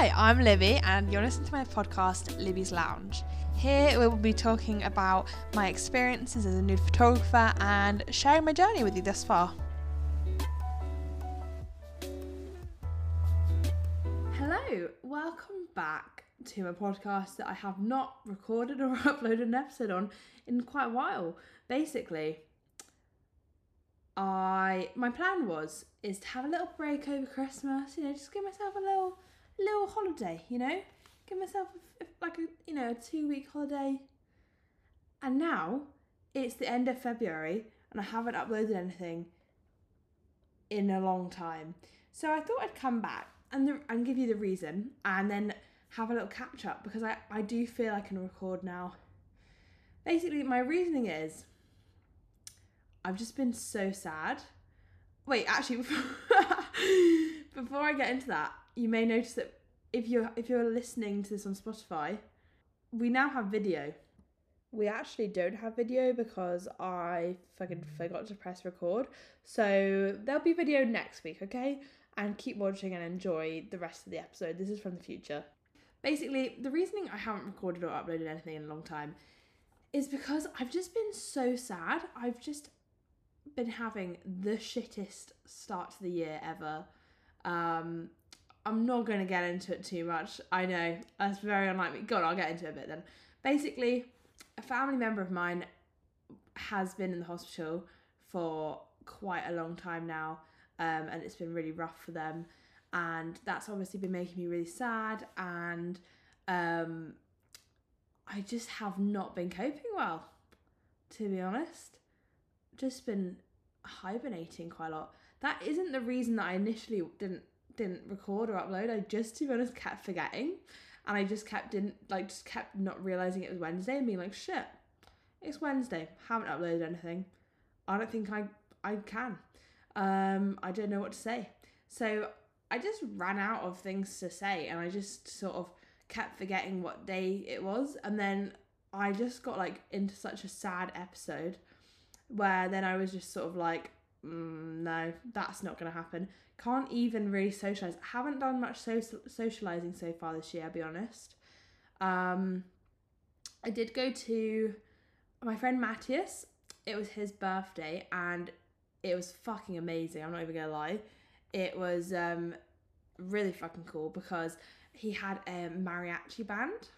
Hi, I'm Libby, and you're listening to my podcast, Libby's Lounge. Here we will be talking about my experiences as a nude photographer and sharing my journey with you thus far. Hello, welcome back to a podcast that I have not recorded or uploaded an episode on in quite a while. Basically, I my plan was is to have a little break over Christmas, you know, just give myself a little little holiday, you know, give myself a, like a you know a two week holiday. And now it's the end of February and I haven't uploaded anything in a long time. So I thought I'd come back and the, and give you the reason and then have a little catch up because I, I do feel I can record now. Basically, my reasoning is I've just been so sad. Wait, actually, before, before I get into that, you may notice that if you're if you're listening to this on Spotify, we now have video. We actually don't have video because I fucking forgot to press record. So there'll be video next week, okay? And keep watching and enjoy the rest of the episode. This is from the future. Basically, the reasoning I haven't recorded or uploaded anything in a long time is because I've just been so sad. I've just been having the shittest start to the year ever. Um, I'm not going to get into it too much. I know that's very unlikely. God, I'll get into it a bit then. Basically, a family member of mine has been in the hospital for quite a long time now, um, and it's been really rough for them. And that's obviously been making me really sad, and um, I just have not been coping well, to be honest. Just been hibernating quite a lot. That isn't the reason that I initially didn't didn't record or upload. I just to be honest kept forgetting. And I just kept didn't like just kept not realizing it was Wednesday and being like, shit, it's Wednesday. Haven't uploaded anything. I don't think I I can. Um, I don't know what to say. So I just ran out of things to say and I just sort of kept forgetting what day it was and then I just got like into such a sad episode where then I was just sort of like mm, no that's not going to happen can't even really socialize. I haven't done much so- socializing so far this year I'll be honest. Um I did go to my friend Matthias. It was his birthday and it was fucking amazing I'm not even gonna lie. It was um really fucking cool because he had a mariachi band.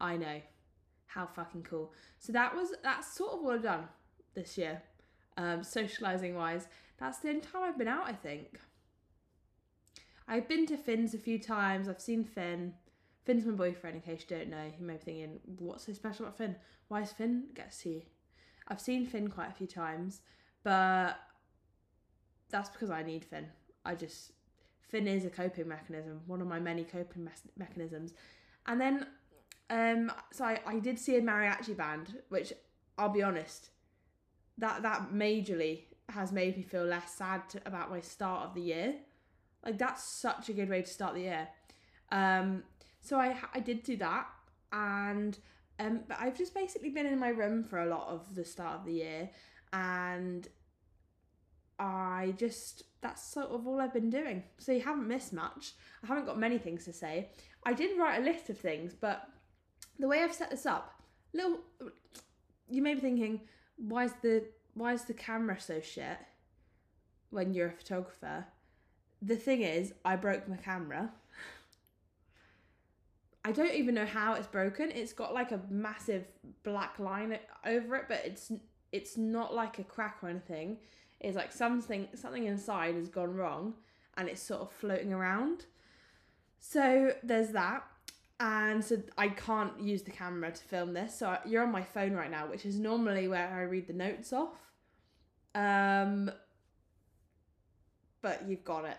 I know. How fucking cool. So that was that's sort of what I've done this year um socializing wise. That's the only time I've been out I think I've been to Finn's a few times. I've seen Finn. Finn's my boyfriend, in case you don't know. You may be thinking, what's so special about Finn? Why is Finn get to see? I've seen Finn quite a few times, but that's because I need Finn. I just Finn is a coping mechanism, one of my many coping me- mechanisms. And then, um, so I, I did see a mariachi band, which I'll be honest, that that majorly has made me feel less sad to, about my start of the year like that's such a good way to start the year. Um, so I I did do that, and um, but I've just basically been in my room for a lot of the start of the year, and I just that's sort of all I've been doing. So you haven't missed much. I haven't got many things to say. I did write a list of things, but the way I've set this up, little, you may be thinking, why is the why is the camera so shit when you're a photographer? The thing is, I broke my camera. I don't even know how it's broken. It's got like a massive black line over it, but it's it's not like a crack or anything. It's like something something inside has gone wrong and it's sort of floating around. So there's that. And so I can't use the camera to film this. So you're on my phone right now, which is normally where I read the notes off. Um but you've got it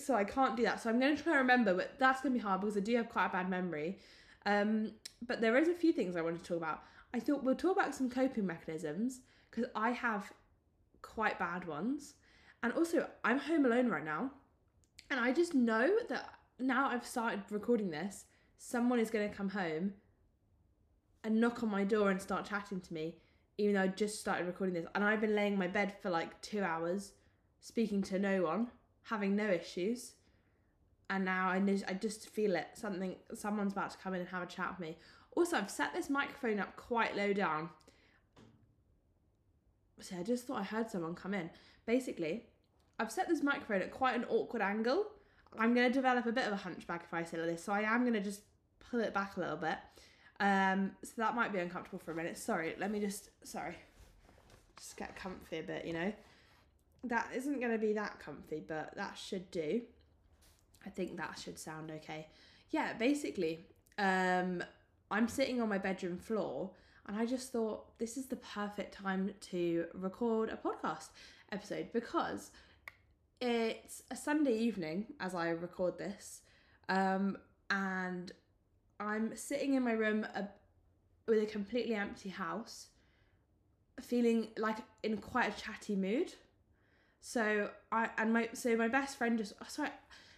so I can't do that. So I'm going to try and remember, but that's going to be hard because I do have quite a bad memory. Um, but there is a few things I want to talk about. I thought we'll talk about some coping mechanisms because I have quite bad ones. And also, I'm home alone right now. And I just know that now I've started recording this, someone is going to come home and knock on my door and start chatting to me, even though I just started recording this. And I've been laying in my bed for like two hours, speaking to no one having no issues. and now I just, I just feel it. Something, someone's about to come in and have a chat with me. Also, I've set this microphone up quite low down. See, I just thought I heard someone come in. Basically, I've set this microphone at quite an awkward angle. I'm going to develop a bit of a hunchback if I sit like this, so I am going to just pull it back a little bit. Um, so that might be uncomfortable for a minute. Sorry, let me just, sorry, just get comfy a bit, you know. That isn't going to be that comfy, but that should do. I think that should sound okay. Yeah, basically, um, I'm sitting on my bedroom floor and I just thought this is the perfect time to record a podcast episode because it's a Sunday evening as I record this, um, and I'm sitting in my room a, with a completely empty house, feeling like in quite a chatty mood. So I and my so my best friend just oh, sorry,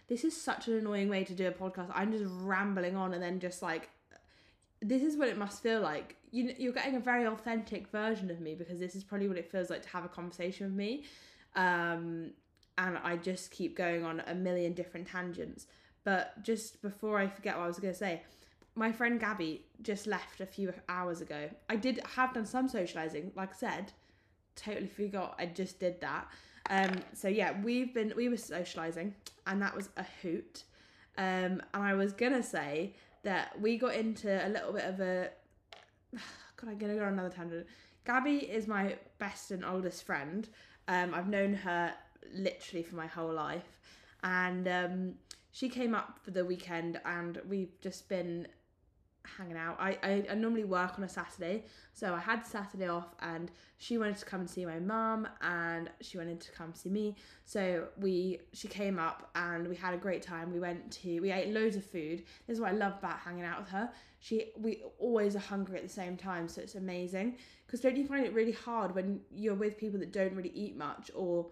this is such an annoying way to do a podcast. I'm just rambling on and then just like this is what it must feel like. You you're getting a very authentic version of me because this is probably what it feels like to have a conversation with me. Um, and I just keep going on a million different tangents. But just before I forget what I was going to say, my friend Gabby just left a few hours ago. I did have done some socializing, like I said, totally forgot I just did that. Um, so yeah, we've been we were socializing, and that was a hoot. Um, and I was gonna say that we got into a little bit of a. God, I'm gonna go on another tangent. Gabby is my best and oldest friend. Um, I've known her literally for my whole life, and um, she came up for the weekend, and we've just been hanging out. I, I, I normally work on a Saturday, so I had Saturday off, and she wanted to come and see my mum, and she wanted to come see me. So we she came up, and we had a great time. We went to we ate loads of food. This is what I love about hanging out with her. She we always are hungry at the same time, so it's amazing. Because don't you find it really hard when you're with people that don't really eat much or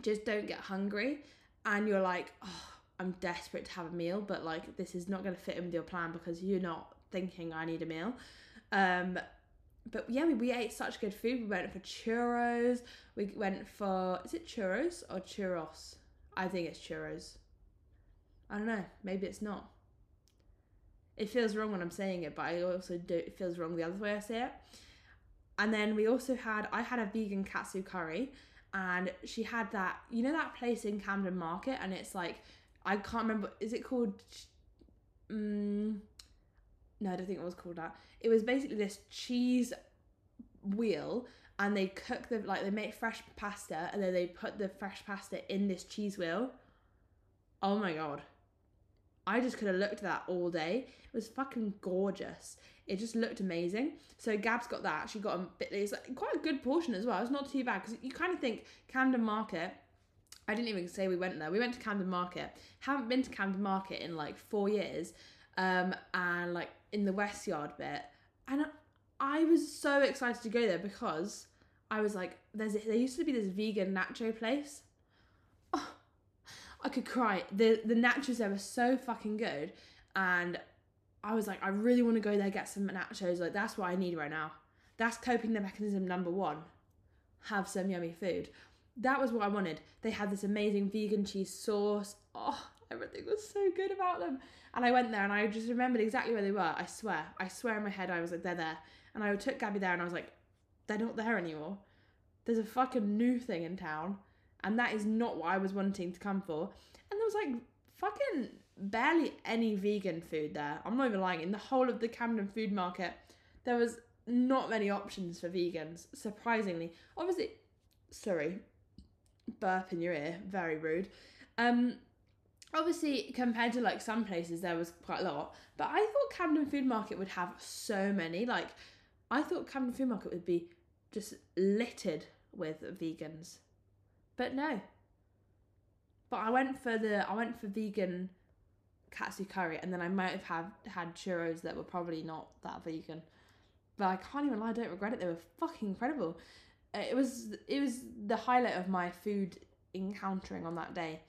just don't get hungry, and you're like, oh I'm desperate to have a meal, but like this is not going to fit in with your plan because you're not thinking I need a meal. Um, but yeah, we, we ate such good food. We went for churros. We went for is it churros or churros? I think it's churros. I don't know. Maybe it's not. It feels wrong when I'm saying it, but I also do. It feels wrong the other way I say it. And then we also had I had a vegan katsu curry, and she had that you know that place in Camden Market, and it's like I can't remember. Is it called? Um, no, I don't think it was called that. It was basically this cheese wheel, and they cook the like they make fresh pasta, and then they put the fresh pasta in this cheese wheel. Oh my god. I just could have looked at that all day. It was fucking gorgeous. It just looked amazing. So Gab's got that. She got a bit. It's like quite a good portion as well. It's not too bad because you kind of think Camden Market I didn't even say we went there. We went to Camden Market. Haven't been to Camden Market in like four years. Um, and like in the West Yard bit. And I was so excited to go there because I was like, there's there used to be this vegan nacho place. Oh, I could cry. The the nachos there were so fucking good. And I was like, I really want to go there get some nachos. Like that's what I need right now. That's coping the mechanism number one. Have some yummy food that was what I wanted. They had this amazing vegan cheese sauce. Oh, everything was so good about them. And I went there and I just remembered exactly where they were. I swear. I swear in my head I was like, they're there. And I took Gabby there and I was like, they're not there anymore. There's a fucking new thing in town. And that is not what I was wanting to come for. And there was like fucking barely any vegan food there. I'm not even lying. In the whole of the Camden food market, there was not many options for vegans, surprisingly. Obviously, sorry, burp in your ear. Very rude. Um, obviously, compared to like some places, there was quite a lot. But I thought Camden Food Market would have so many. Like, I thought Camden Food Market would be just littered with vegans. But no. But I went for the I went for vegan katsu curry, and then I might have had, had churros that were probably not that vegan. But I can't even lie, I don't regret it. They were fucking incredible. Uh, it was it was the highlight of my food encountering on that day.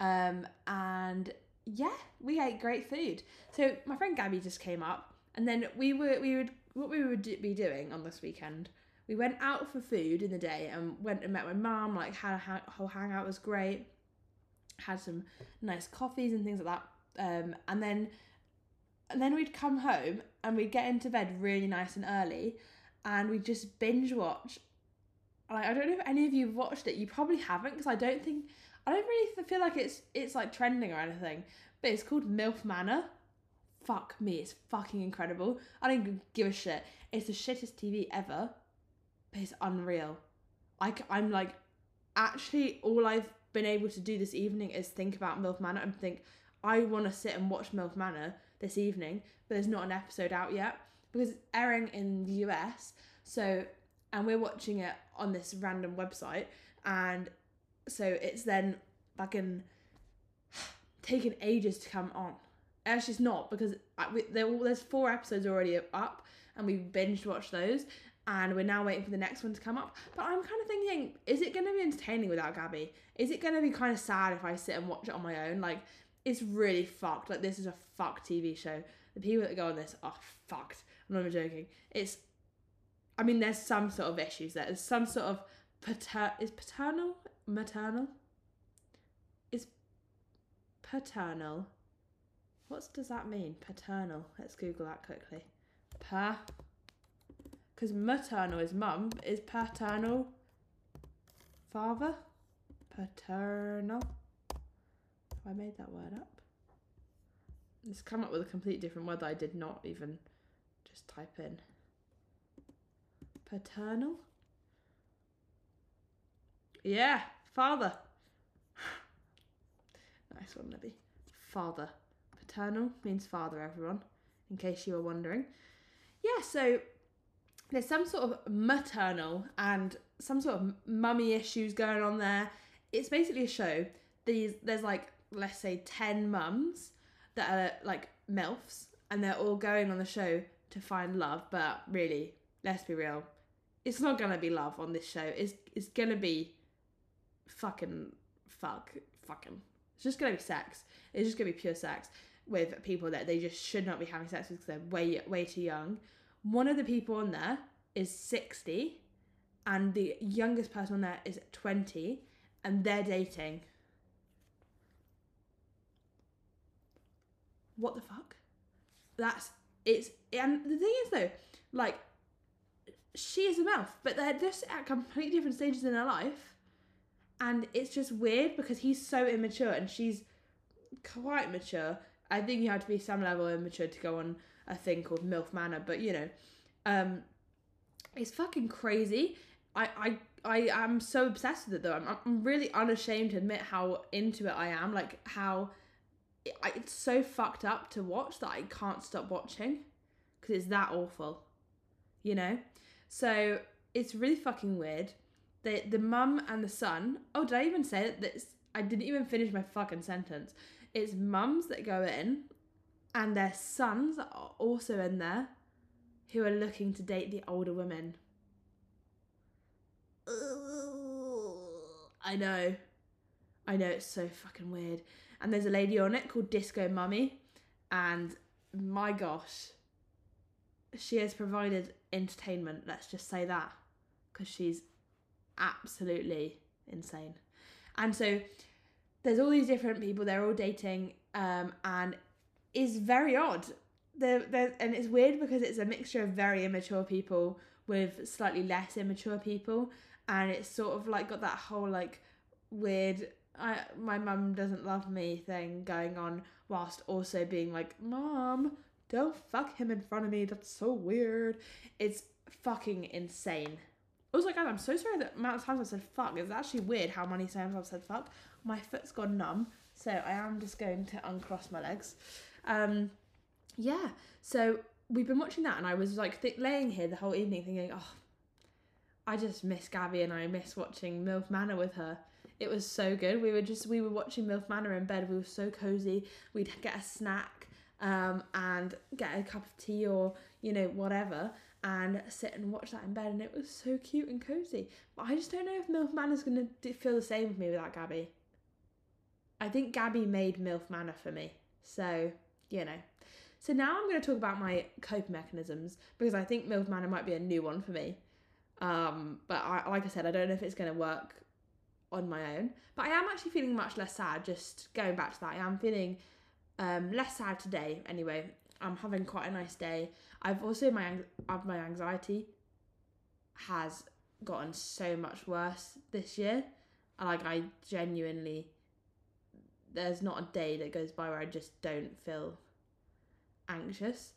Um, and yeah, we ate great food. So my friend Gabby just came up, and then we were we would what we would be doing on this weekend. We went out for food in the day and went and met my mum. Like had a whole hangout was great, had some nice coffees and things like that. Um, and then and then we'd come home and we'd get into bed really nice and early and we'd just binge watch. Like, I don't know if any of you have watched it. You probably haven't because I don't think I don't really feel like it's it's like trending or anything. But it's called MILF Manor. Fuck me, it's fucking incredible. I don't give a shit. It's the shittest TV ever, but it's unreal. I, I'm like, actually, all I've been able to do this evening is think about MILF Manor and think, I want to sit and watch MILF Manor this evening, but there's not an episode out yet because it's airing in the US. So, and we're watching it on this random website, and so it's then fucking taken ages to come on. Actually, it's not because we, there's four episodes already up, and we binge watched those, and we're now waiting for the next one to come up. But I'm kind of thinking, is it going to be entertaining without Gabby? Is it going to be kind of sad if I sit and watch it on my own? Like, it's really fucked. Like, this is a fucked TV show. The people that go on this are fucked. I'm not even joking. It's, I mean, there's some sort of issues there. There's some sort of pater is paternal maternal is paternal. What does that mean? Paternal. Let's Google that quickly. Pa. Because maternal is mum. Is paternal father? Paternal. I made that word up? It's come up with a completely different word that I did not even just type in. Paternal? Yeah, father. nice one, Libby. Father. Paternal means father, everyone, in case you were wondering. Yeah, so there's some sort of maternal and some sort of mummy issues going on there. It's basically a show. These there's like let's say ten mums that are like milfs, and they're all going on the show to find love. But really, let's be real, it's not gonna be love on this show. It's it's gonna be fucking fuck fucking. It's just gonna be sex. It's just gonna be pure sex with people that they just should not be having sex with because they're way way too young. One of the people on there is sixty, and the youngest person on there is twenty, and they're dating. What the fuck? That's it's and the thing is though, like she is a mouth, but they're just at completely different stages in their life. And it's just weird because he's so immature and she's quite mature. I think you have to be some level immature to go on a thing called MILF Manor, but you know, um, it's fucking crazy. I, I, I am so obsessed with it though. I'm, I'm really unashamed to admit how into it I am. Like how it, it's so fucked up to watch that I can't stop watching because it's that awful, you know. So it's really fucking weird. The the mum and the son. Oh, did I even say? That I didn't even finish my fucking sentence. It's mums that go in, and their sons are also in there, who are looking to date the older women. I know, I know it's so fucking weird. And there's a lady on it called Disco Mummy, and my gosh, she has provided entertainment. Let's just say that, because she's absolutely insane. And so there's all these different people. They're all dating, um, and is very odd. There, there, and it's weird because it's a mixture of very immature people with slightly less immature people, and it's sort of like got that whole like weird I my mum doesn't love me thing going on whilst also being like, Mom, don't fuck him in front of me. That's so weird. It's fucking insane. Also, guys, I'm so sorry that amount of times I've said fuck. It's actually weird how many times I've said fuck. My foot's gone numb, so I am just going to uncross my legs. Um, yeah. So we've been watching that, and I was like th- laying here the whole evening thinking, oh, I just miss Gabby, and I miss watching MILF Manor with her. It was so good. We were just we were watching MILF Manor in bed. We were so cozy. We'd get a snack um, and get a cup of tea or you know whatever and sit and watch that in bed. And it was so cute and cozy. But i just don't know if milf is going to feel the same with me without gabby. I think gabby made milf manor for me. So you know. So now i'm going to talk about my coping mechanisms because i think milf manor might be a new one for me. Um, but I, like i said i don't know if it's going to work on my own. But I am actually feeling much less sad. Just going back to that, I am feeling um, less sad today. Anyway, I'm having quite a nice day. I've also my my anxiety has gotten so much worse this year. Like I genuinely, there's not a day that goes by where I just don't feel anxious.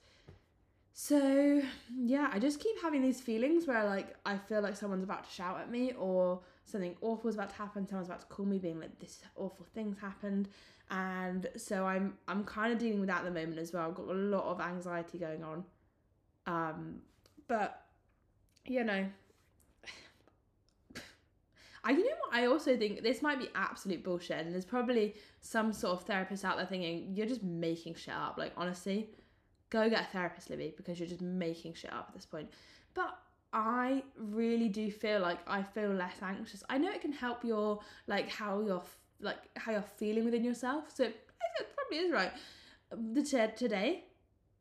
So yeah, I just keep having these feelings where like I feel like someone's about to shout at me or something awful is about to happen. Someone's about to call me, being like, "This awful thing's happened," and so I'm I'm kind of dealing with that at the moment as well. I've got a lot of anxiety going on, um, but you know, I you know what I also think this might be absolute bullshit, and there's probably some sort of therapist out there thinking you're just making shit up. Like honestly, go get a therapist, Libby, because you're just making shit up at this point. But I really do feel like I feel less anxious. I know it can help your like how you're like how you're feeling within yourself. So it probably is right. The t- today,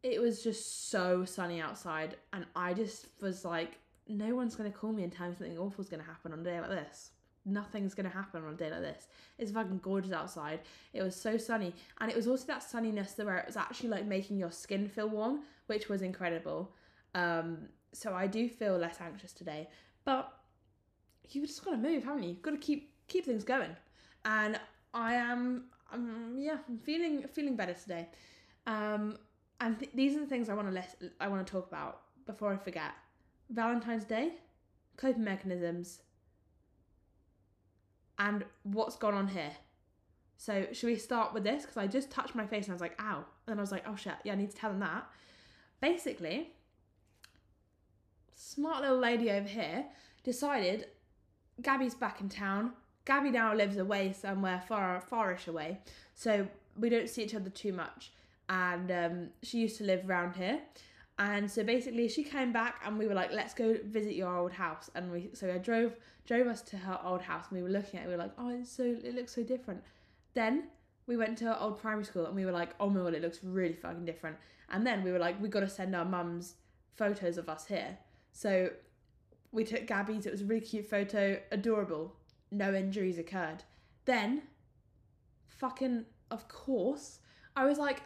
it was just so sunny outside, and I just was like, no one's gonna call me and tell me something awful's gonna happen on a day like this. Nothing's gonna happen on a day like this. It's fucking gorgeous outside. It was so sunny, and it was also that sunniness where it was actually like making your skin feel warm, which was incredible. Um, so I do feel less anxious today, but you just gotta move, haven't you? You've got to keep keep things going, and I am, um, yeah, I'm feeling feeling better today. Um, and th- these are the things I want to let I want to talk about before I forget. Valentine's Day, coping mechanisms, and what's gone on here. So, should we start with this? Because I just touched my face and I was like, ow. And I was like, oh shit, yeah, I need to tell them that. Basically, smart little lady over here decided Gabby's back in town. Gabby now lives away somewhere far, farish away. So, we don't see each other too much. And um, she used to live around here. And so basically, she came back, and we were like, "Let's go visit your old house." And we, so I drove drove us to her old house, and we were looking at it. We were like, "Oh, it's so it looks so different." Then we went to her old primary school, and we were like, "Oh my god, it looks really fucking different." And then we were like, "We got to send our mums photos of us here." So we took Gabby's. It was a really cute photo, adorable. No injuries occurred. Then, fucking, of course, I was like,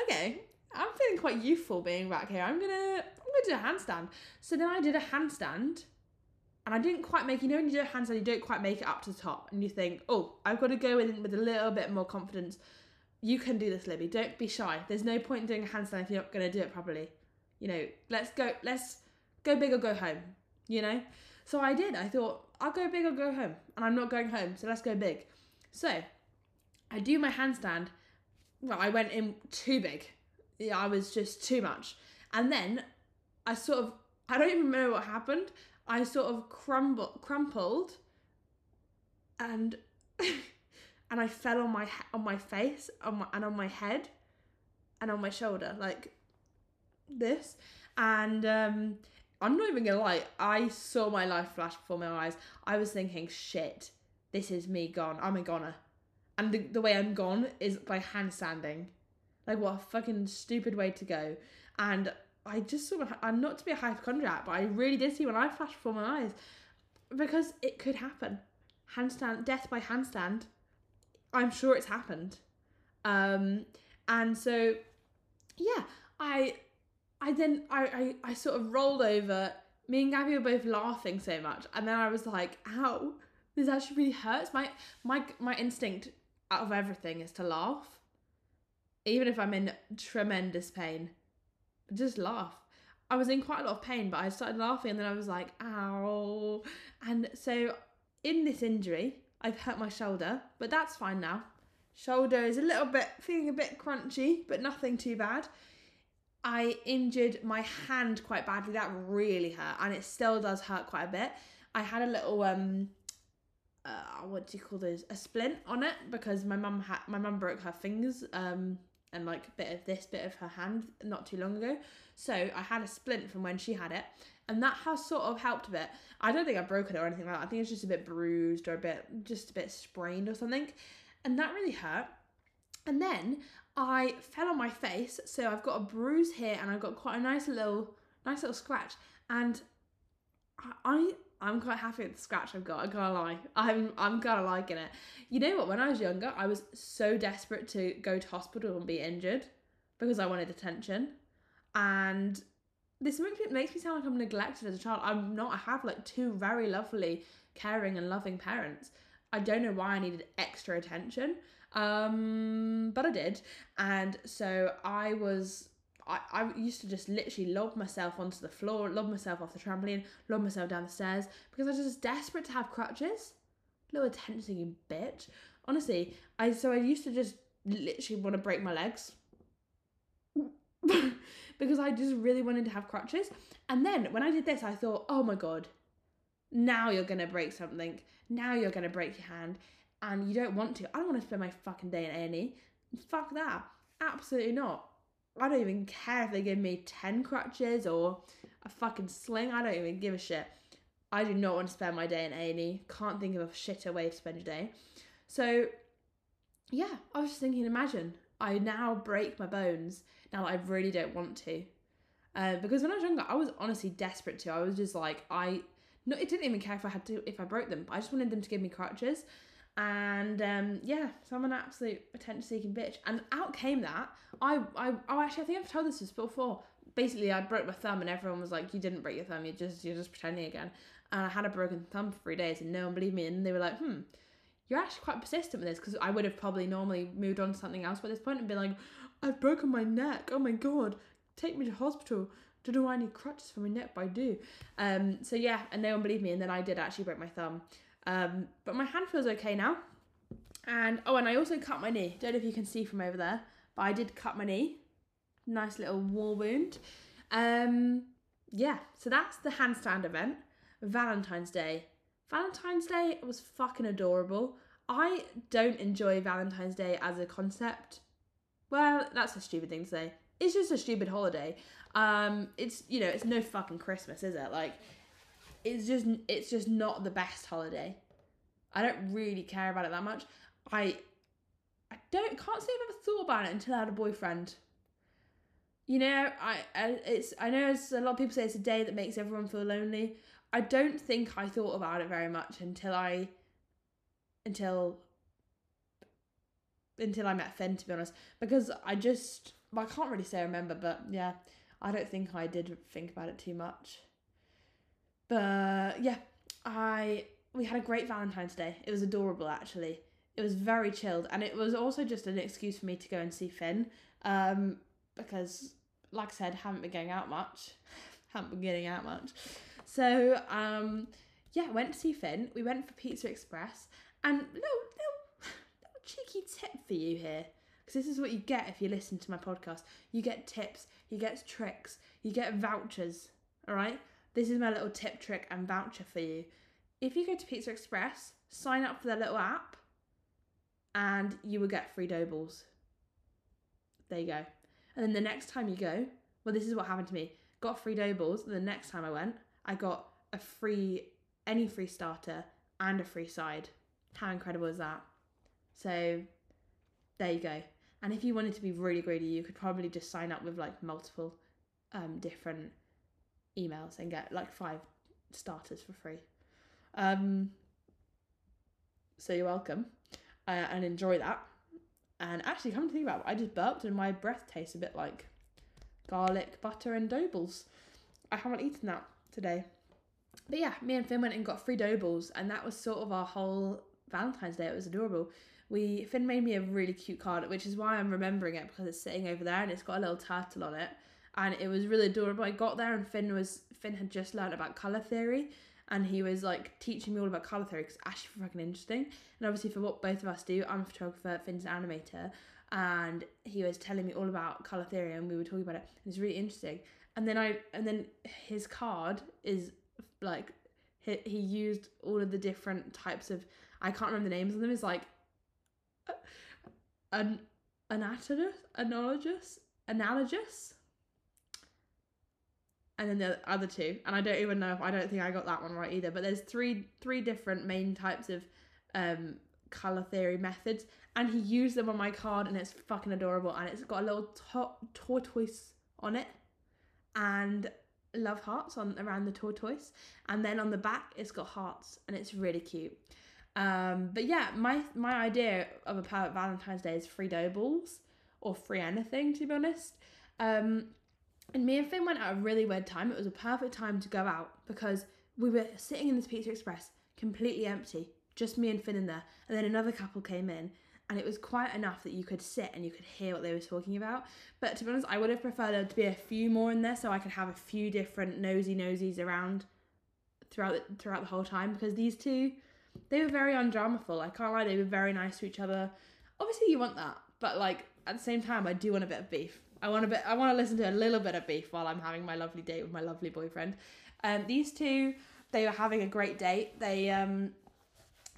okay, I'm feeling quite youthful being back here. I'm gonna I'm gonna do a handstand. So then I did a handstand and I didn't quite make you know when you do a handstand you don't quite make it up to the top and you think, oh, I've got to go in with a little bit more confidence. You can do this, Libby. Don't be shy. There's no point in doing a handstand if you're not gonna do it properly. You know, let's go let's go big or go home. You know? So I did. I thought, I'll go big or go home. And I'm not going home, so let's go big. So I do my handstand. Well, I went in too big yeah, I was just too much. And then I sort of, I don't even remember what happened. I sort of crumbled, crumpled, and and I fell on my on my face, on my and on my head, and on my shoulder like this. And um, I'm not even gonna lie, I saw my life flash before my eyes. I was thinking, shit, this is me gone. I'm a goner. And the, the way I'm gone is by handstanding. Like what a fucking stupid way to go. And I just of I'm not to be a hypochondriac, but I really did see when I flashed before my eyes because it could happen. Handstand death by handstand. I'm sure it's happened. Um and so yeah, I I then I, I I sort of rolled over. Me and Gabby were both laughing so much, and then I was like, "Ow, this actually really hurts." My my my instinct out of everything is to laugh even if I'm in tremendous pain, just laugh. I was in quite a lot of pain, but I started laughing and then I was like, ow. And so in this injury, I've hurt my shoulder, but that's fine now. Shoulder is a little bit, feeling a bit crunchy, but nothing too bad. I injured my hand quite badly. That really hurt, and it still does hurt quite a bit. I had a little um, uh, what do you call those? A splint on it because my mum had my mum broke her fingers um and like a bit of this bit of her hand not too long ago. So I had a splint from when she had it, and that has sort of helped a bit. I don't think I've broken it or anything like that. I think it's just a bit bruised or a bit just a bit sprained or something. And that really hurt. And then I fell on my face, so I've got a bruise here and I've got quite a nice little nice little scratch. And I I'm quite happy with the scratch I've got. I can't lie. I'm I'm kind of liking it. You know what? When I was younger, I was so desperate to go to hospital and be injured because I wanted attention, and this makes me, makes me sound like I'm neglected as a child. I'm not. I have like two very lovely, caring, and loving parents. I don't know why I needed extra attention, um, but I did, and so I was I, I used to just literally lob myself onto the floor, lob myself off the trampoline, lob myself down the stairs because I was just desperate to have crutches. Little attention seeking bitch. Honestly, I so I used to just literally want to break my legs because I just really wanted to have crutches. And then when I did this, I thought, oh my god, now you're gonna break something. Now you're gonna break your hand, and you don't want to. I don't want to spend my fucking day in A and E. Fuck that. Absolutely not. I don't even care if they give me 10 crutches or a fucking sling. I don't even give a shit. I do not want to spend my day in A&E. Can't think of a shitter way to spend a day. So, yeah, I was just thinking, imagine I now break my bones now that I really don't want to. Uh, because when I was younger, I was honestly desperate to. I was just like, I, no, it didn't even care if I had to, if I broke them. I just wanted them to give me crutches. And um, yeah, so I'm an absolute attention seeking bitch. And out came that. I, I, oh, actually, I think I've told this before. Basically, I broke my thumb, and everyone was like, "You didn't break your thumb. You just, you're just pretending again." And I had a broken thumb for three days, and no one believed me. And they were like, "Hmm, you're actually quite persistent with this," because I would have probably normally moved on to something else by this point and been like, "I've broken my neck. Oh my god, take me to hospital." Don't know why I need crutches for my neck, but I do. Um, so yeah, and no one believed me, and then I did actually break my thumb. Um, but my hand feels okay now. And oh, and I also cut my knee. Don't know if you can see from over there, but I did cut my knee. Nice little war wound. Um, yeah, so that's the handstand event. Valentine's Day. Valentine's Day was fucking adorable. I don't enjoy Valentine's Day as a concept. Well, that's a stupid thing to say. It's just a stupid holiday. Um, it's you know, it's no fucking Christmas, is it? Like, it's just it's just not the best holiday. I don't really care about it that much. I I don't can't say I've ever thought about it until I had a boyfriend. You know, I, I it's I know it's a lot of people say it's a day that makes everyone feel lonely. I don't think I thought about it very much until I until until I met Finn to be honest because I just I can't really say I remember but yeah I don't think I did think about it too much but yeah I we had a great Valentine's Day it was adorable actually. It was very chilled. And it was also just an excuse for me to go and see Finn um, because like I said haven't been going out much. Haven't been getting out much. So um, yeah went to see Finn. We went for Pizza Express. And little little, little cheeky tip for you here because this is what you get if you listen to my podcast. You get tips you get tricks you get vouchers all right this is my little tip trick and voucher for you if you go to Pizza Express sign up for their little app and you will get free dough balls. There you go. And then the next time you go, well, this is what happened to me. Got free dough balls. The next time I went, I got a free, any free starter and a free side. How incredible is that? So there you go. And if you wanted to be really greedy, you could probably just sign up with like multiple um, different emails and get like five starters for free. Um, so you're welcome uh, and enjoy that. And actually, come to think about it, I just burped and my breath tastes a bit like garlic, butter, and doughballs. I haven't eaten that today. But yeah, me and Finn went and got free doughballs, and that was sort of our whole Valentine's Day. It was adorable. We Finn made me a really cute card, which is why I'm remembering it because it's sitting over there and it's got a little turtle on it, and it was really adorable. I got there and Finn was Finn had just learned about color theory, and he was like teaching me all about color theory because it's actually fucking interesting. And obviously, for what both of us do, I'm a photographer, Finn's an animator, and he was telling me all about color theory, and we were talking about it. It was really interesting. And then I, and then his card is like he, he used all of the different types of I can't remember the names of them. Is like uh, an anatomist, analogous, analogous and then the other two and i don't even know if i don't think i got that one right either but there's three three different main types of um color theory methods and he used them on my card and it's fucking adorable and it's got a little to- tortoise on it and love hearts on around the tortoise, and then on the back it's got hearts, and it's really cute. Um, but yeah, my my idea of a Valentine's Day is free dough balls or free anything, to be honest. Um, and me and Finn went at a really weird time. It was a perfect time to go out because we were sitting in this Pizza Express, completely empty, just me and Finn in there. And then another couple came in, and it was quiet enough that you could sit and you could hear what they were talking about. But to be honest, I would have preferred there to be a few more in there so I could have a few different nosy nosies around throughout the, throughout the whole time because these two, they were very undramaful. I can't lie, they were very nice to each other. Obviously, you want that, but like at the same time, I do want a bit of beef. I want a bit. I want to listen to a little bit of beef while I'm having my lovely date with my lovely boyfriend. Um, these two, they were having a great date. They um,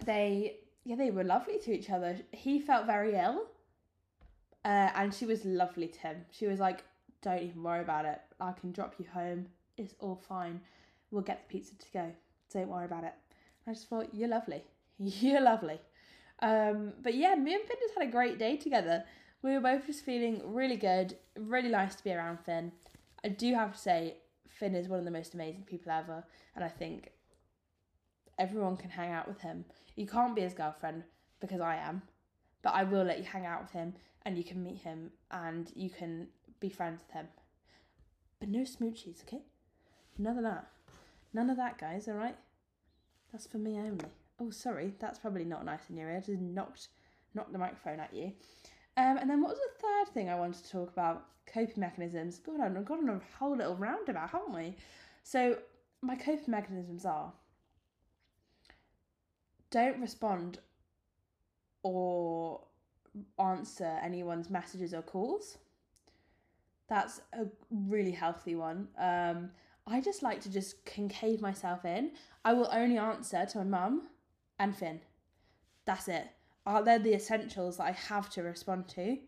they yeah, they were lovely to each other. He felt very ill, uh, and she was lovely to him. She was like, "Don't even worry about it. I can drop you home. It's all fine. We'll get the pizza to go. Don't worry about it." I just thought, "You're lovely. You're lovely." Um, but yeah, me and Finn just had a great day together. We were both just feeling really good. Really nice to be around Finn. I do have to say, Finn is one of the most amazing people ever, and I think everyone can hang out with him. You can't be his girlfriend because I am, but I will let you hang out with him and you can meet him and you can be friends with him. But no smoochies, okay? None of that. None of that, guys, alright? That's for me only. Oh, sorry, that's probably not nice in your ear. Just knocked, knocked the microphone at you. Um, and then what was the third thing I wanted to talk about? Coping mechanisms. God, I've got on a whole little roundabout, haven't we? So my coping mechanisms are don't respond or answer anyone's messages or calls. That's a really healthy one. Um, I just like to just concave myself in. I will only answer to my mum and Finn. That's it. Are they're the essentials that I have to respond to,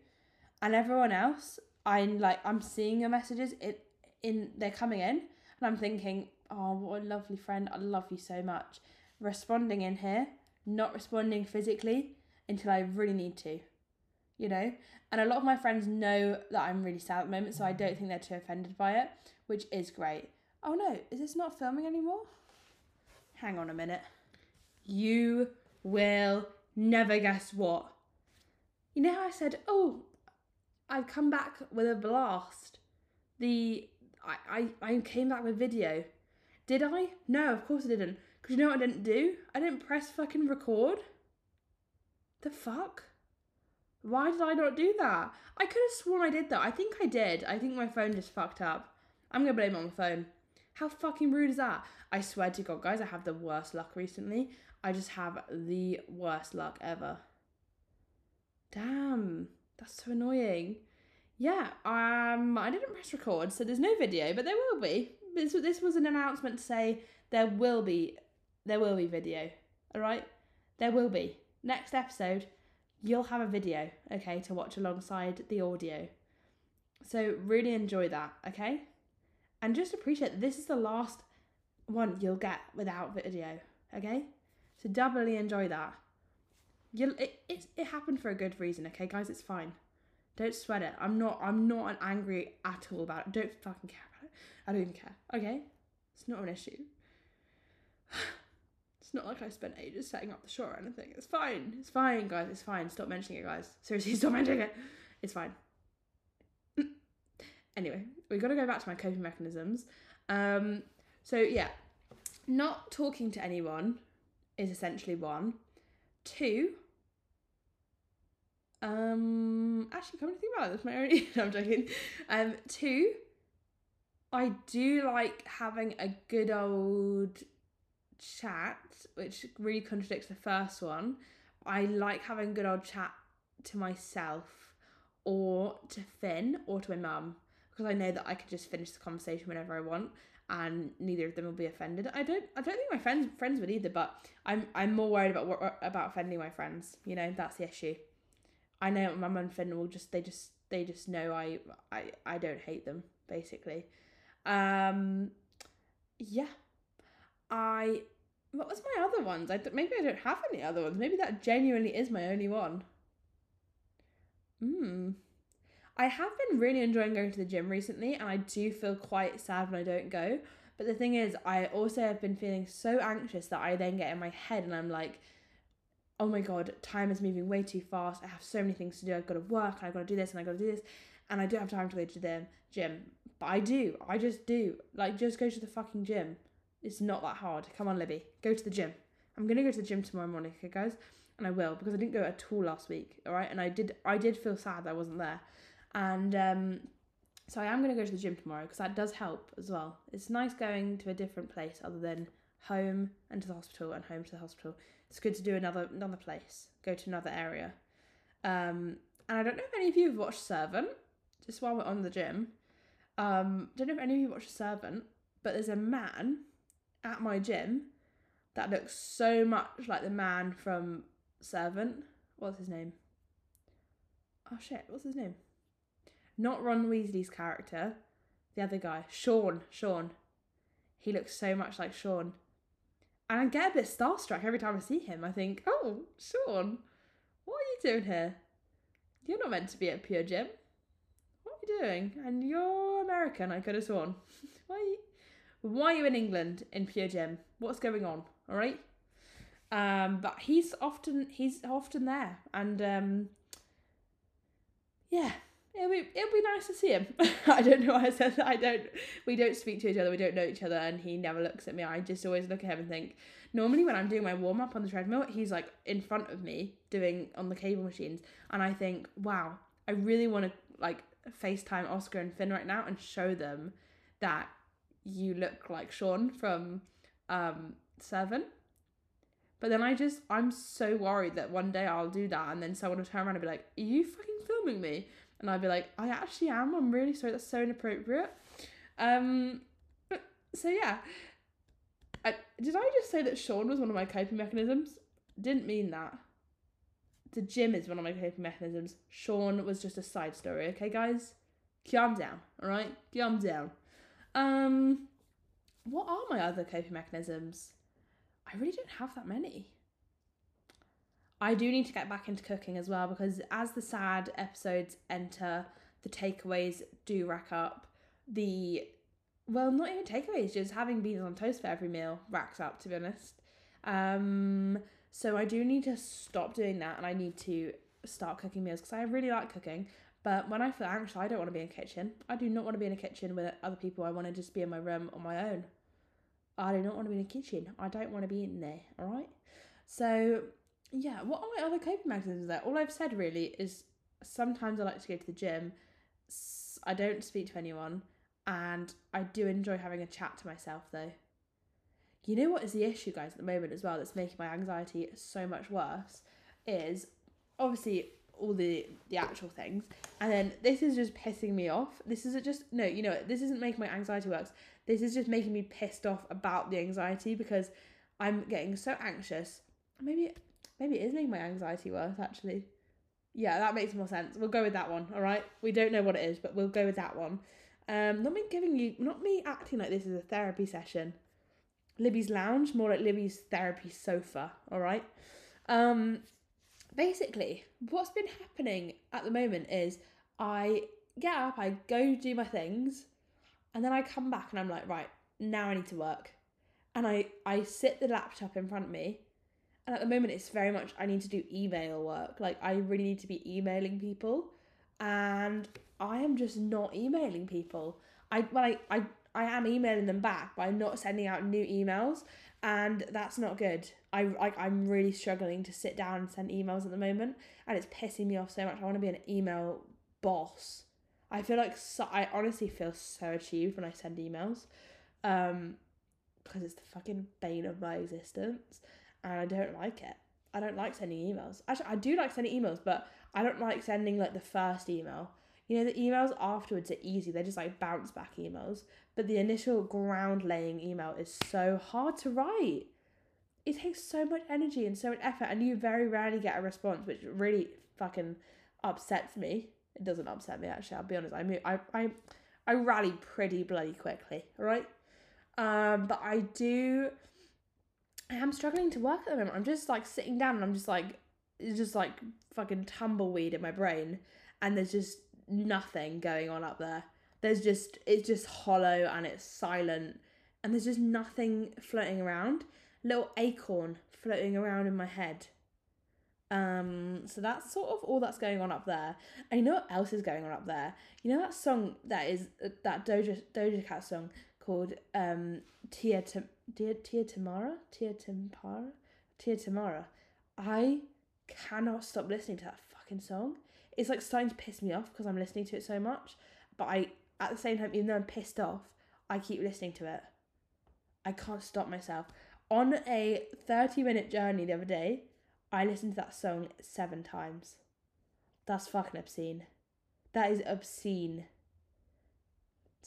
and everyone else, I'm like I'm seeing your messages. It in they're coming in, and I'm thinking, oh, what a lovely friend. I love you so much. Responding in here, not responding physically until I really need to, you know. And a lot of my friends know that I'm really sad at the moment, so I don't think they're too offended by it, which is great. Oh no, is this not filming anymore? Hang on a minute. You will never guess what. You know I said, oh, I've come back with a blast. The I, I, I came back with video. Did I? No, of course I didn't. Because you know what I didn't do? I didn't press fucking record. The fuck? Why did I not do that? I could have sworn I did that. I think I did. I think my phone just fucked up. I'm gonna blame it on the phone. How fucking rude is that? I swear to God, guys, I have the worst luck recently. I just have the worst luck ever. Damn, that's so annoying. Yeah, um, I didn't press record, so there's no video, but there will be. This, this was an announcement to say there will be, there will be video. All right, there will be. Next episode, you'll have a video, okay, to watch alongside the audio. So really enjoy that, okay? And just appreciate this is the last one you'll get without video, okay? So doubly enjoy that. You it, it it happened for a good reason, okay, guys. It's fine. Don't sweat it. I'm not I'm not an angry at all about it. Don't fucking care about it. I don't even care. Okay, it's not an issue. It's not like I spent ages setting up the show or anything. It's fine. It's fine, guys. It's fine. Stop mentioning it, guys. Seriously, stop mentioning it. It's fine. anyway, we've got to go back to my coping mechanisms. Um, so yeah, not talking to anyone is essentially one. Two. Um, actually, come to think about it, that's my only. no, I'm joking. Um, two. I do like having a good old chat, which really contradicts the first one. I like having a good old chat to myself or to Finn or to my mum because I know that I can just finish the conversation whenever I want and neither of them will be offended. I don't I don't think my friends friends would either, but I'm I'm more worried about about offending my friends. You know, that's the issue. I know my mum and Finn will just they just they just know I I I don't hate them basically. Um yeah. I what was my other ones? I maybe I don't have any other ones. Maybe that genuinely is my only one. Hmm. I have been really enjoying going to the gym recently, and I do feel quite sad when I don't go. But the thing is, I also have been feeling so anxious that I then get in my head and I'm like, oh my god, time is moving way too fast. I have so many things to do. I've got to work, and I've got to do this, and I've got to do this, and I don't have time to go to the gym. But I do. I just do. Like, just go to the fucking gym. It's not that hard. Come on, Libby. Go to the gym. I'm gonna go to the gym tomorrow morning, okay, guys? And I will because I didn't go at all last week. All right, and I did. I did feel sad that I wasn't there, and um, so I am gonna go to the gym tomorrow because that does help as well. It's nice going to a different place other than home and to the hospital and home to the hospital. It's good to do another another place, go to another area. Um, and I don't know if any of you have watched Servant. Just while we're on the gym, um, don't know if any of you watched Servant, but there's a man at my gym that looks so much like the man from Servant. What's his name? Oh shit, what's his name? Not Ron Weasley's character, the other guy, Sean. Sean. He looks so much like Sean. And I get a bit starstruck every time I see him. I think, oh, Sean, what are you doing here? You're not meant to be at Pure Gym. What are you doing? And you're American, I could have sworn. why, are you, why are you in England in Pure Gym? What's going on? All right. Um, but he's often he's often there, and um, yeah, it'll be it'll be nice to see him. I don't know why I said that. I don't. We don't speak to each other. We don't know each other, and he never looks at me. I just always look at him and think. Normally, when I'm doing my warm up on the treadmill, he's like in front of me doing on the cable machines, and I think, wow, I really want to like FaceTime Oscar and Finn right now and show them that you look like Sean from um, Servant. But then I just, I'm so worried that one day I'll do that and then someone will turn around and be like, Are you fucking filming me? And I'd be like, I actually am. I'm really sorry. That's so inappropriate. Um, but, so yeah. I, did I just say that Sean was one of my coping mechanisms? Didn't mean that. The gym is one of my coping mechanisms. Sean was just a side story, okay, guys? Calm down, alright? Calm down. Um, what are my other coping mechanisms? I really don't have that many. I do need to get back into cooking as well because as the sad episodes enter, the takeaways do rack up. The well, not even takeaways, just having beans on toast for every meal racks up. To be honest, um, so I do need to stop doing that, and I need to start cooking meals because I really like cooking. But when I feel anxious, I don't want to be in a kitchen. I do not want to be in a kitchen with other people. I want to just be in my room on my own. I do not want to be in a kitchen. I don't want to be in there. All right. So yeah, what are my other coping mechanisms there? All I've said really is sometimes I like to go to the gym. I don't speak to anyone, and I do enjoy having a chat to myself though. You know what is the issue, guys, at the moment as well that's making my anxiety so much worse is obviously all the the actual things, and then this is just pissing me off. This isn't just no, you know, this isn't making my anxiety worse. This is just making me pissed off about the anxiety because I'm getting so anxious. Maybe maybe it is making my anxiety worse actually. Yeah, that makes more sense. We'll go with that one, all right? We don't know what it is, but we'll go with that one. Um, not me giving you, not me acting like this is a therapy session. Libby's lounge, more like Libby's therapy sofa, all right? Um, basically, what's been happening at the moment is I get up, I go do my things, and then I come back and I'm like, right, now I need to work. And I, I sit the laptop in front of me. And at the moment, it's very much I need to do email work. Like, I really need to be emailing people. And I am just not emailing people. I, well, I, I, I am emailing them back, but I'm not sending out new emails. And that's not good. I like I'm really struggling to sit down and send emails at the moment, and it's pissing me off so much. I want to be an email boss I feel like so, I honestly feel so achieved when I send emails, um, because it's the fucking bane of my existence, and I don't like it. I don't like sending emails. Actually, I do like sending emails, but I don't like sending like the first email. You know, the emails afterwards are easy. They're just like bounce back emails. But the initial ground laying email is so hard to write. It takes so much energy and so much effort, and you very rarely get a response, which really fucking upsets me. It doesn't upset me actually. I'll be honest. I move, I I I rally pretty bloody quickly. Right. Um, but I do. I am struggling to work at the moment. I'm just like sitting down and I'm just like it's just like fucking tumbleweed in my brain, and there's just nothing going on up there. There's just it's just hollow and it's silent and there's just nothing floating around. Little acorn floating around in my head. Um, so that's sort of all that's going on up there. And you know what else is going on up there? You know that song that is that Doja Doja Cat song called um Tia Tia Tia Tamera Tia Tampara Tia Tamera. I cannot stop listening to that fucking song. It's like starting to piss me off because I'm listening to it so much. But I at the same time, even though I'm pissed off, I keep listening to it. I can't stop myself. On a 30 minute journey the other day, I listened to that song seven times. That's fucking obscene. That is obscene.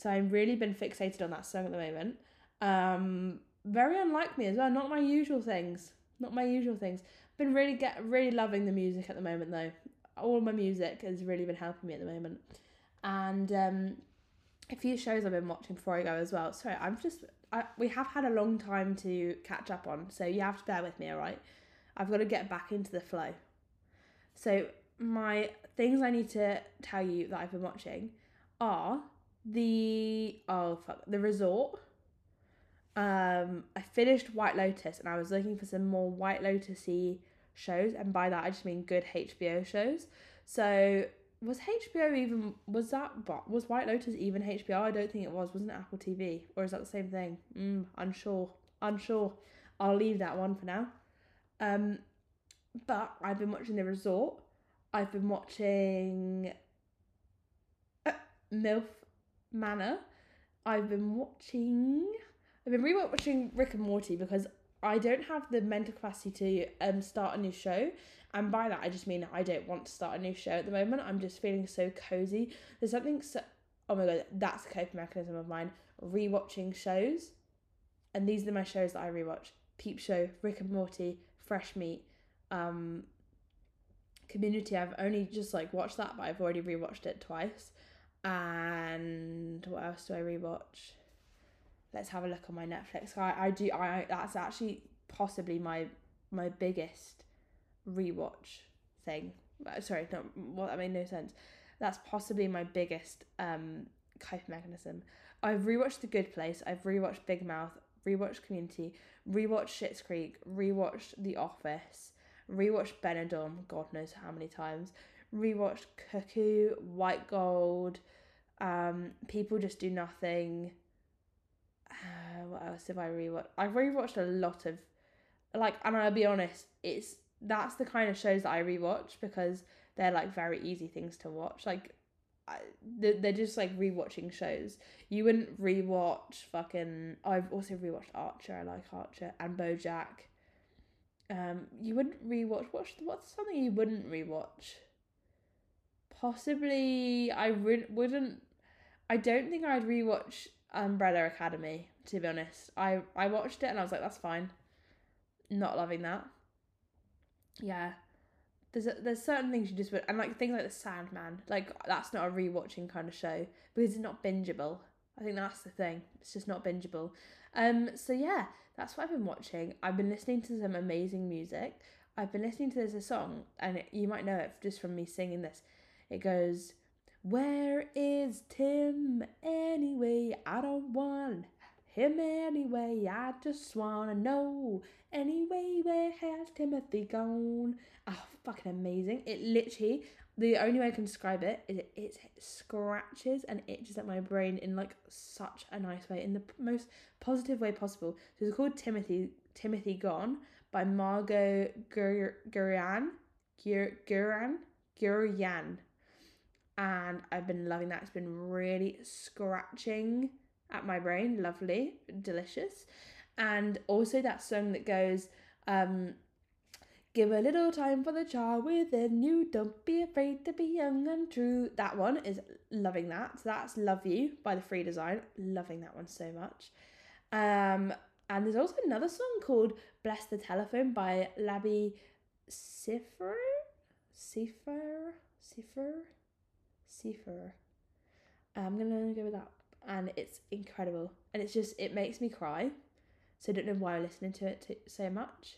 So I've really been fixated on that song at the moment. Um, very unlike me as well. Not my usual things. Not my usual things. Been really get really loving the music at the moment though. All my music has really been helping me at the moment, and um, a few shows I've been watching before I go as well. Sorry, I'm just I, we have had a long time to catch up on, so you have to bear with me, all right? I've got to get back into the flow. So, my things I need to tell you that I've been watching are the oh fuck the resort. Um, I finished White Lotus and I was looking for some more White Lotusy shows, and by that I just mean good HBO shows. So was HBO even was that was White Lotus even HBO? I don't think it was. Wasn't it Apple TV or is that the same thing? Mm, unsure, unsure. I'll leave that one for now. Um, but I've been watching The Resort. I've been watching uh, MILF Manor. I've been watching. I've been rewatching Rick and Morty because I don't have the mental capacity to um start a new show. And by that I just mean I don't want to start a new show at the moment. I'm just feeling so cozy. There's something so oh my god, that's a coping mechanism of mine. Rewatching shows. And these are my shows that I rewatch. Peep Show, Rick and Morty, Fresh Meat, um, Community. I've only just like watched that, but I've already rewatched it twice. And what else do I rewatch? Let's have a look on my Netflix. I, I do I that's actually possibly my my biggest rewatch thing. Uh, sorry, no, well that made no sense. That's possibly my biggest um coping mechanism. I've rewatched The Good Place. I've rewatched Big Mouth. Rewatched Community. Rewatched Schitt's Creek. Rewatched The Office. Rewatched Benidorm. God knows how many times. Rewatched Cuckoo. White Gold. Um, People Just Do Nothing. Uh, what else have I rewatched? I've rewatched a lot of, like, and I'll be honest, it's that's the kind of shows that I rewatch because they're like very easy things to watch. Like I, they're just like rewatching shows. You wouldn't rewatch fucking. I've also rewatched Archer. I like Archer and BoJack. Um, you wouldn't rewatch. What's what's something you wouldn't rewatch? Possibly, I would wouldn't. I don't think I'd rewatch Umbrella Academy. To be honest, I I watched it and I was like, that's fine. Not loving that yeah there's a, there's certain things you just would and like things like the Sandman like that's not a rewatching kind of show because it's not bingeable. I think that's the thing. It's just not bingeable. Um so yeah, that's what I've been watching. I've been listening to some amazing music. I've been listening to this a song and it, you might know it just from me singing this. It goes where is Tim anyway? I don't want him anyway. I just wanna know Anyway, where has Timothy gone? Oh, fucking amazing. It literally, the only way I can describe it is it, it scratches and itches at my brain in like such a nice way, in the most positive way possible. So it's called Timothy, Timothy Gone by Margo Guryan. Gur- Guryan? Guryan. And I've been loving that. It's been really scratching at my brain. Lovely, delicious. And also that song that goes um give a little time for the child within you. Don't be afraid to be young and true. That one is loving that. So that's love you by the free design. Loving that one so much. Um and there's also another song called bless the telephone by Labi Siffre Siffre Siffre Siffre I'm gonna go with that and it's incredible and it's just it makes me cry so I don't know why I'm listening to it so much.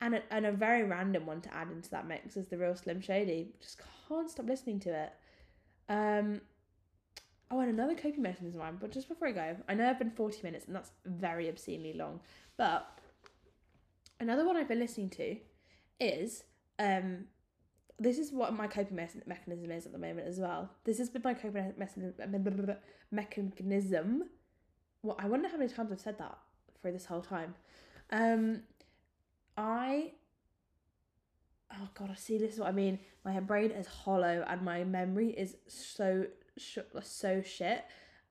And a, and a very random one to add into that mix is the real Slim Shady. Just can't stop listening to it. Um, oh, and another coping mechanism one, but just before I go, I know I've been 40 minutes and that's very obscenely long, but another one I've been listening to is um, this is what my coping me- mechanism is at the moment as well. This has been my coping mechanism. mechanism. Well, I wonder how many times I've said that for this whole time. Um, I. Oh god, I see. This is what I mean. My brain is hollow and my memory is so sh- so shit.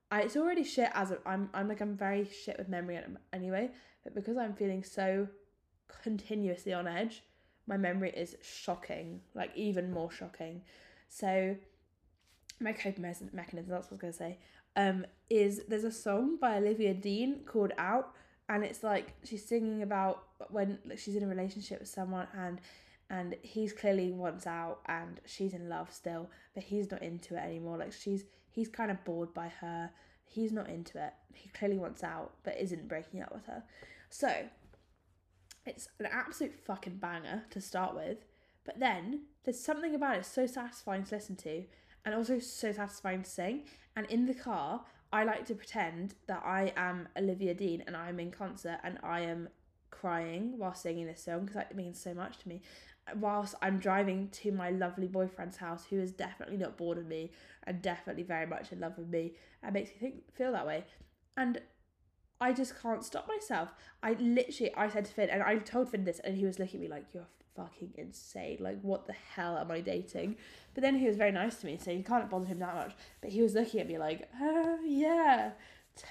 I, it's already shit as I'm. I'm like I'm very shit with memory anyway. But because I'm feeling so continuously on edge, my memory is shocking, like even more shocking. So my coping mechanism, that's what I was gonna say, um, is there's a song by Olivia Dean called Out, and it's like she's singing about when like, she's in a relationship with someone and and he's clearly wants out and she's in love still, but he's not into it anymore. Like she's he's kind of bored by her. He's not into it. He clearly wants out, but isn't breaking up with her. So it's an absolute fucking banger to start with, but then there's something about it so satisfying to listen to and also so satisfying to sing. And in the car, I like to pretend that I am Olivia Dean and I'm in concert and I am crying while singing this song because it means so much to me. Whilst I'm driving to my lovely boyfriend's house, who is definitely not bored of me and definitely very much in love with me, and makes me think feel that way. And I just can't stop myself. I literally, I said to Finn, and I told Finn this, and he was looking at me like, "You're fucking insane. Like, what the hell am I dating?" But then he was very nice to me, so you can't bother him that much. But he was looking at me like, "Oh yeah,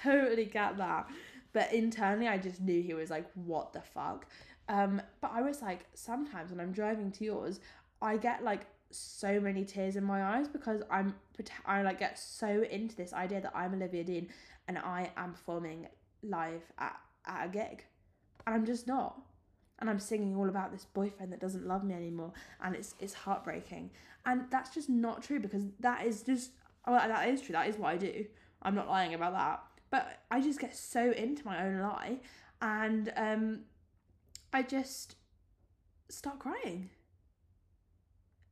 totally get that." But internally, I just knew he was like, "What the fuck." Um, but I was like, sometimes when I'm driving to yours, I get like so many tears in my eyes because I'm I like get so into this idea that I'm Olivia Dean and I am performing live at, at a gig. And I'm just not. And I'm singing all about this boyfriend that doesn't love me anymore. And it's it's heartbreaking. And that's just not true because that is just well, that is true. That is what I do. I'm not lying about that. But I just get so into my own lie and um I just start crying.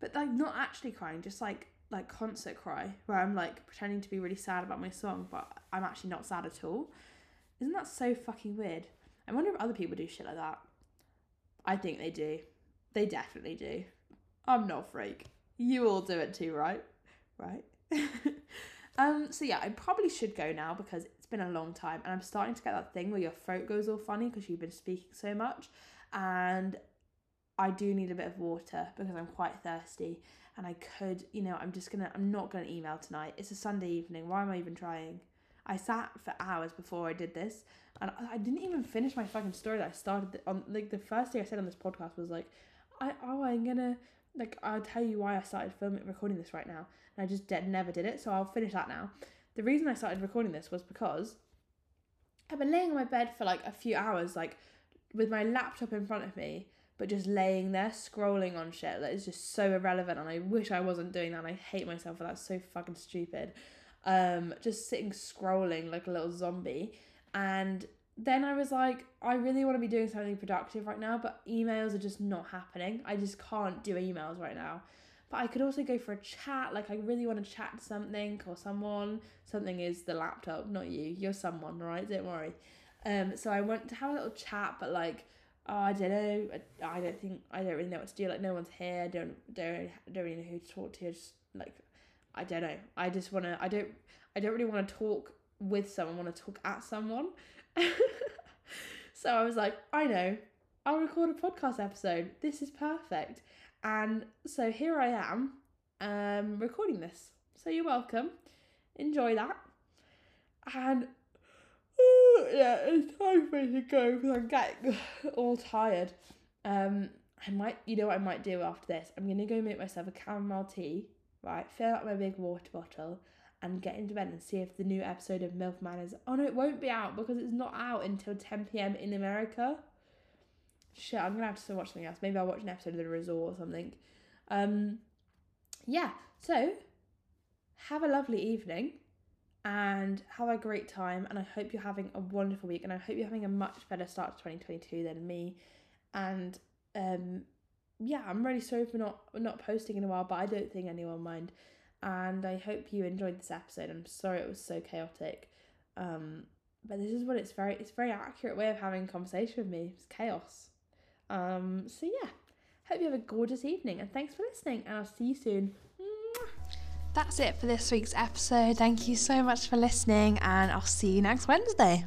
But like not actually crying, just like like concert cry where I'm like pretending to be really sad about my song, but I'm actually not sad at all. Isn't that so fucking weird? I wonder if other people do shit like that. I think they do. They definitely do. I'm not a freak. You all do it too, right? Right? um, so yeah, I probably should go now because it's been a long time and I'm starting to get that thing where your throat goes all funny because you've been speaking so much. And I do need a bit of water because I'm quite thirsty and I could, you know, I'm just gonna I'm not gonna email tonight. It's a Sunday evening. Why am I even trying? I sat for hours before I did this, and I didn't even finish my fucking story that I started on. Like the first thing I said on this podcast was like, "I oh I'm gonna like I'll tell you why I started filming recording this right now," and I just dead never did it. So I'll finish that now. The reason I started recording this was because I've been laying on my bed for like a few hours, like with my laptop in front of me, but just laying there scrolling on shit that is just so irrelevant, and I wish I wasn't doing that. And I hate myself for that. so fucking stupid um, just sitting scrolling like a little zombie. And then I was like, I really want to be doing something productive right now, but emails are just not happening. I just can't do emails right now. But I could also go for a chat. Like, I really want to chat to something or someone. Something is the laptop, not you. You're someone, right? Don't worry. Um, so I want to have a little chat, but like, oh, I don't know. I, I don't think I don't really know what to do. Like, no one's here. I don't don't don't really know who to talk to. Just like I don't know. I just want to. I don't. I don't really want to talk with someone. I want to talk at someone. so I was like, I know. I'll record a podcast episode. This is perfect. And so here I am, um, recording this. So you're welcome. Enjoy that. And yeah, it's time for me to go because I'm getting all tired. Um, I might, you know what I might do after this? I'm gonna go make myself a chamomile tea right, fill up my big water bottle and get into bed and see if the new episode of MILF Manners. Oh no, it won't be out because it's not out until 10 pm in America. Shit, I'm gonna have to watch something else. Maybe I'll watch an episode of The Resort or something. Um, yeah, so have a lovely evening and have a great time. And I hope you're having a wonderful week. And I hope you're having a much better start to 2022 than me. And um, yeah, I'm really sorry for not not posting in a while, but I don't think anyone mind. and I hope you enjoyed this episode. I'm sorry it was so chaotic. Um, but this is what it's very it's very accurate way of having conversation with me. It's chaos. Um, so yeah. Hope you have a gorgeous evening and thanks for listening and I'll see you soon. That's it for this week's episode. Thank you so much for listening and I'll see you next Wednesday.